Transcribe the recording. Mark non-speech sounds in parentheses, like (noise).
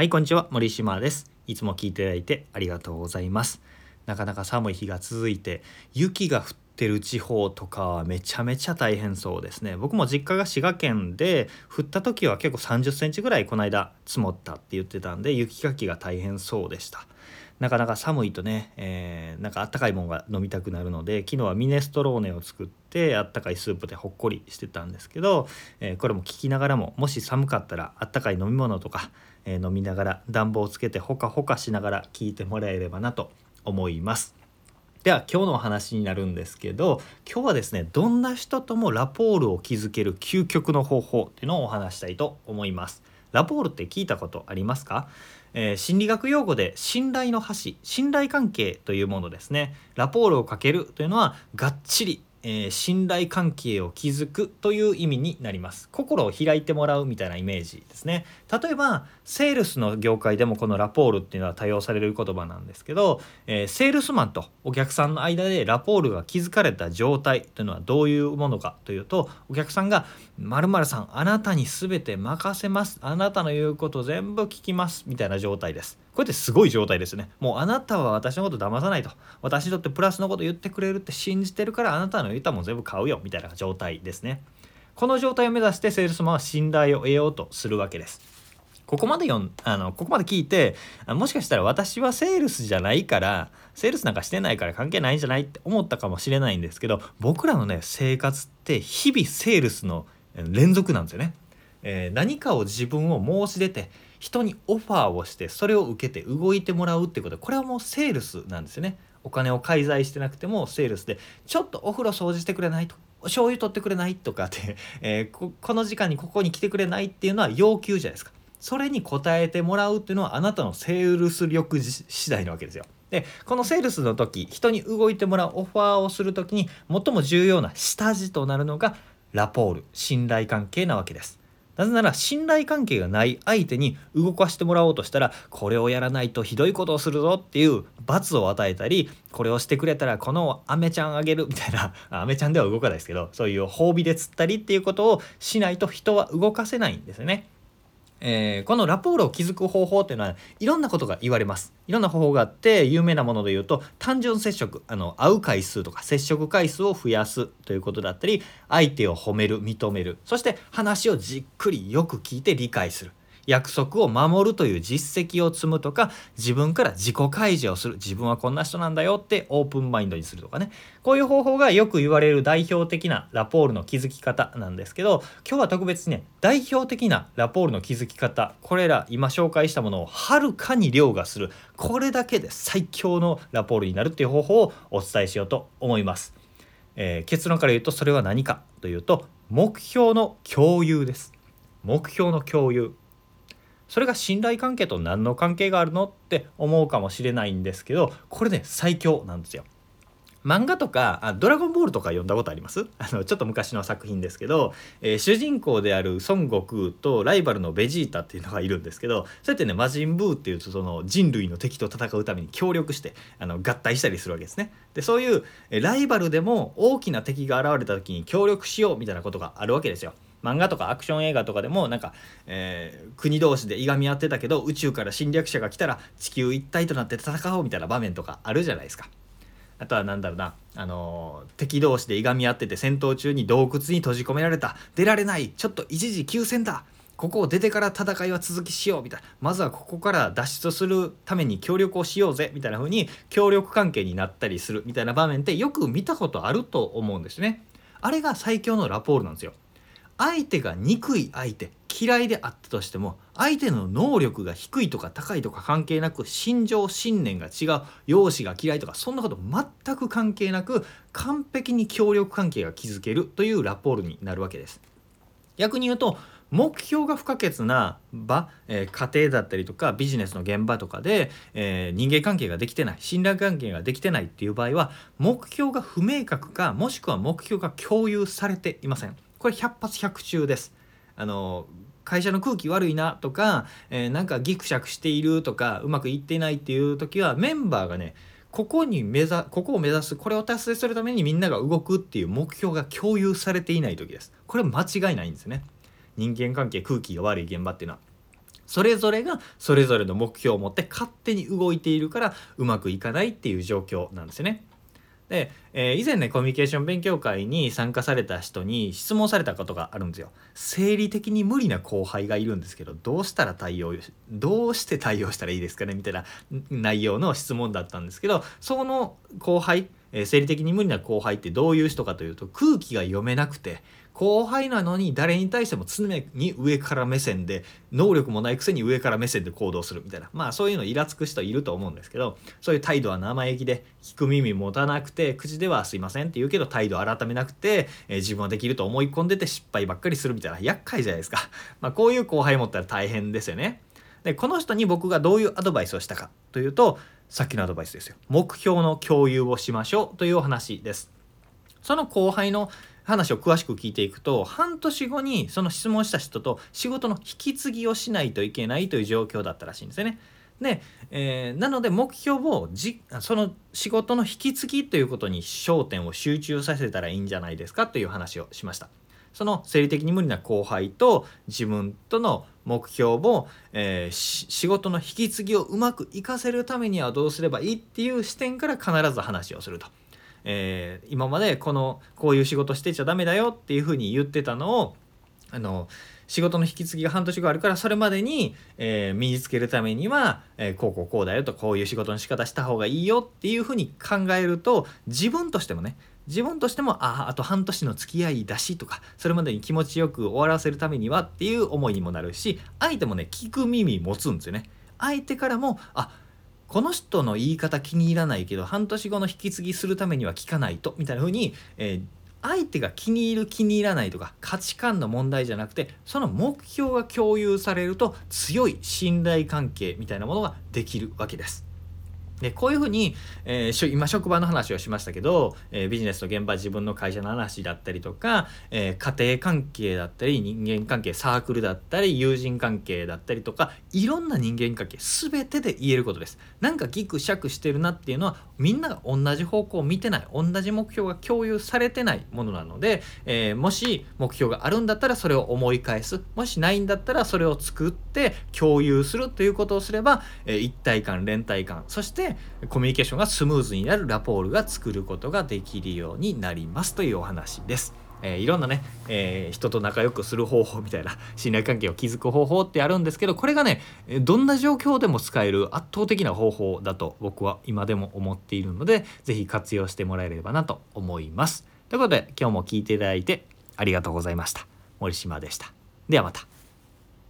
はい、こんにちは。森島です。いつも聞いていただいてありがとうございます。なかなか寒い日が続いて、雪が降ってる地方とかはめちゃめちゃ大変そうですね。僕も実家が滋賀県で、降った時は結構30センチぐらいこの間積もったって言ってたんで、雪かきが大変そうでした。なかなか寒いとね、えー、なんかあったかいものが飲みたくなるので昨日はミネストローネを作ってあったかいスープでほっこりしてたんですけど、えー、これも聞きながらももし寒かったらあったかい飲み物とか、えー、飲みながら暖房をつけてほかほかしながら聞いてもらえればなと思います。では今日のお話になるんですけど今日はですねどんな人ともラポールを築ける究極の方法っていうのをお話したいと思います。ラポールって聞いたことありますか、えー、心理学用語で信頼の橋信頼関係というものですねラポールをかけるというのはがっちりえー、信頼関係を築くという意味になります。心を開いてもらうみたいなイメージですね。例えばセールスの業界でもこのラポールっていうのは多用される言葉なんですけど、えー、セールスマンとお客さんの間でラポールが築かれた状態というのはどういうものかというとお客さんが「まるさんあなたに全て任せます。あなたの言うこと全部聞きます」みたいな状態です。これってすごい状態ですね。もうあなたは私のこと騙さないと。私にとってプラスのこと言ってくれるって信じてるからあなたの言ったもん全部買うよみたいな状態ですね。この状態を目指してセールスマンは信頼を得ようとするわけです。ここまで読んあのここまで聞いてもしかしたら私はセールスじゃないからセールスなんかしてないから関係ないんじゃないって思ったかもしれないんですけど僕らのね生活って日々セールスの連続なんですよね。えー、何かを自分を申し出て人にオファーをしてそれを受けて動いてもらうってこと。これはもうセールスなんですよね。お金を介在してなくてもセールスでちょっとお風呂掃除してくれないと醤油取ってくれないとかって、(laughs) えー、ここの時間にここに来てくれないっていうのは要求じゃないですか。それに応えてもらうっていうのはあなたのセールス力次第なわけですよ。でこのセールスの時人に動いてもらうオファーをする時に最も重要な下地となるのがラポール信頼関係なわけです。なぜなら信頼関係がない相手に動かしてもらおうとしたらこれをやらないとひどいことをするぞっていう罰を与えたりこれをしてくれたらこのアメちゃんあげるみたいな (laughs) アメちゃんでは動かないですけどそういう褒美で釣ったりっていうことをしないと人は動かせないんですね。えー、このラポールを築く方法っていうのはいろんなことが言われます。いろんな方法があって有名なもので言うと単純接触あの会う回数とか接触回数を増やすということだったり相手を褒める認める。そして話をじっくりよく聞いて理解する。約束を守るという実績を積むとか自分から自己開示をする。自分はこんな人なんだよってオープンマインドにするとかね。こういう方法がよく言われる代表的なラポールの築き方なんですけど今日は特別にね代表的なラポールの築き方これら今紹介したものをはるかに凌駕する。これだけで最強のラポールになるっていう方法をお伝えしようと思います。えー、結論から言うとそれは何かというと目標の共有です。目標の共有。それが信頼関係と何の関係があるのって思うかもしれないんですけどこれね最強なんですよ。漫画とかあドラゴンボールとか読んだことあります？(laughs) あのちょっと昔の作品ですけど、えー、主人公である孫悟空とライバルのベジータっていうのがいるんですけどそうやってね魔人ブーっていうその人類の敵と戦うために協力してあの合体したりするわけですね。でそういうライバルでも大きな敵が現れた時に協力しようみたいなことがあるわけですよ。漫画とかアクション映画とかでもなんか、えー、国同士でいがみ合ってたけど宇宙から侵略者が来たら地球一体となって戦おうみたいな場面とかあるじゃないですか。あとは何だろうな、あのー、敵同士でいがみ合ってて戦闘中に洞窟に閉じ込められた出られないちょっと一時休戦だここを出てから戦いは続きしようみたいなまずはここから脱出するために協力をしようぜみたいな風に協力関係になったりするみたいな場面ってよく見たことあると思うんですね。あれが最強のラポールなんですよ。相手が憎い相手嫌いであったとしても相手の能力が低いとか高いとか関係なく心情信念が違う容姿が嫌いとかそんなこと全く関係なく完璧に協力関係が築けるというラポールになるわけです。逆に言うと目標が不可欠な場、えー、家庭だったりとかビジネスの現場とかで、えー、人間関係ができてない信頼関係ができてないっていう場合は目標が不明確かもしくは目標が共有されていません。これ100発100中です。あの会社の空気悪いなとか、えー、なんかギクシャクしているとかうまくいってないっていう時はメンバーがねここに目指ここを目指すこれを達成するためにみんなが動くっていう目標が共有されていない時ですこれ間違いないんですね人間関係空気が悪い現場っていうのはそれぞれがそれぞれの目標を持って勝手に動いているからうまくいかないっていう状況なんですよね。で、えー、以前ねコミュニケーション勉強会に参加された人に質問されたことがあるんですよ。生理的に無理な後輩がいるんですけどどうしたら対応どうして対応したらいいですかね？みたいな内容の質問だったんですけどその後輩、えー、生理的に無理な後輩ってどういう人かというと空気が読めなくて後輩なのに誰に対しても常に上から目線で能力もないくせに上から目線で行動するみたいなまあそういうのイラつく人いると思うんですけどそういう態度は生意気で聞く耳持たなくて口では「すいません」って言うけど態度改めなくて、えー、自分はできると思い込んでて失敗ばっかりするみたいな厄介じゃないですか。まあ、こういう後輩持ったら大変ですよね。でこの人に僕がどういうアドバイスをしたかというとさっきのアドバイスですよ目標の共有をしましょうというお話ですその後輩の話を詳しく聞いていくと半年後にその質問した人と仕事の引き継ぎをしないといけないという状況だったらしいんですよね。で、えー、なので目標をじその仕事の引き継ぎということに焦点を集中させたらいいんじゃないですかという話をしました。その生理的に無理な後輩と自分との目標を、えー、仕事の引き継ぎをうまくいかせるためにはどうすればいいっていう視点から必ず話をすると。えー、今までこのこういう仕事してちゃダメだよっていうふうに言ってたのをあの仕事の引き継ぎが半年後あるからそれまでに、えー、身につけるためには、えー、こうこうこうだよとこういう仕事の仕方した方がいいよっていうふうに考えると自分としてもね自分としてもああと半年の付き合いだしとかそれまでに気持ちよく終わらせるためにはっていう思いにもなるし相手もね聞く耳持つんですよね。相手からもあこの人の言い方気に入らないけど半年後の引き継ぎするためには聞かないとみたいな風に、えー、相手が気に入る気に入らないとか価値観の問題じゃなくてその目標が共有されると強い信頼関係みたいなものができるわけです。でこういうふうに、えー、今職場の話をしましたけど、えー、ビジネスの現場自分の会社の話だったりとか、えー、家庭関係だったり人間関係サークルだったり友人関係だったりとかいろんな人間関係全てで言えることです。なんかギクシャクしてるなっていうのはみんなが同じ方向を見てない同じ目標が共有されてないものなので、えもし目標があるんだったらそれを思い返すもしないんだったらそれを作って共有するということをすれば、え一体感連帯感そしてコミュニケーションがスムーズになるラポールが作ることができるようになりますというお話です。えー、いろんなね、えー、人と仲良くする方法みたいな信頼関係を築く方法ってあるんですけどこれがねどんな状況でも使える圧倒的な方法だと僕は今でも思っているので是非活用してもらえればなと思います。ということで今日も聴いていただいてありがとうございました。森島でした。ではまた。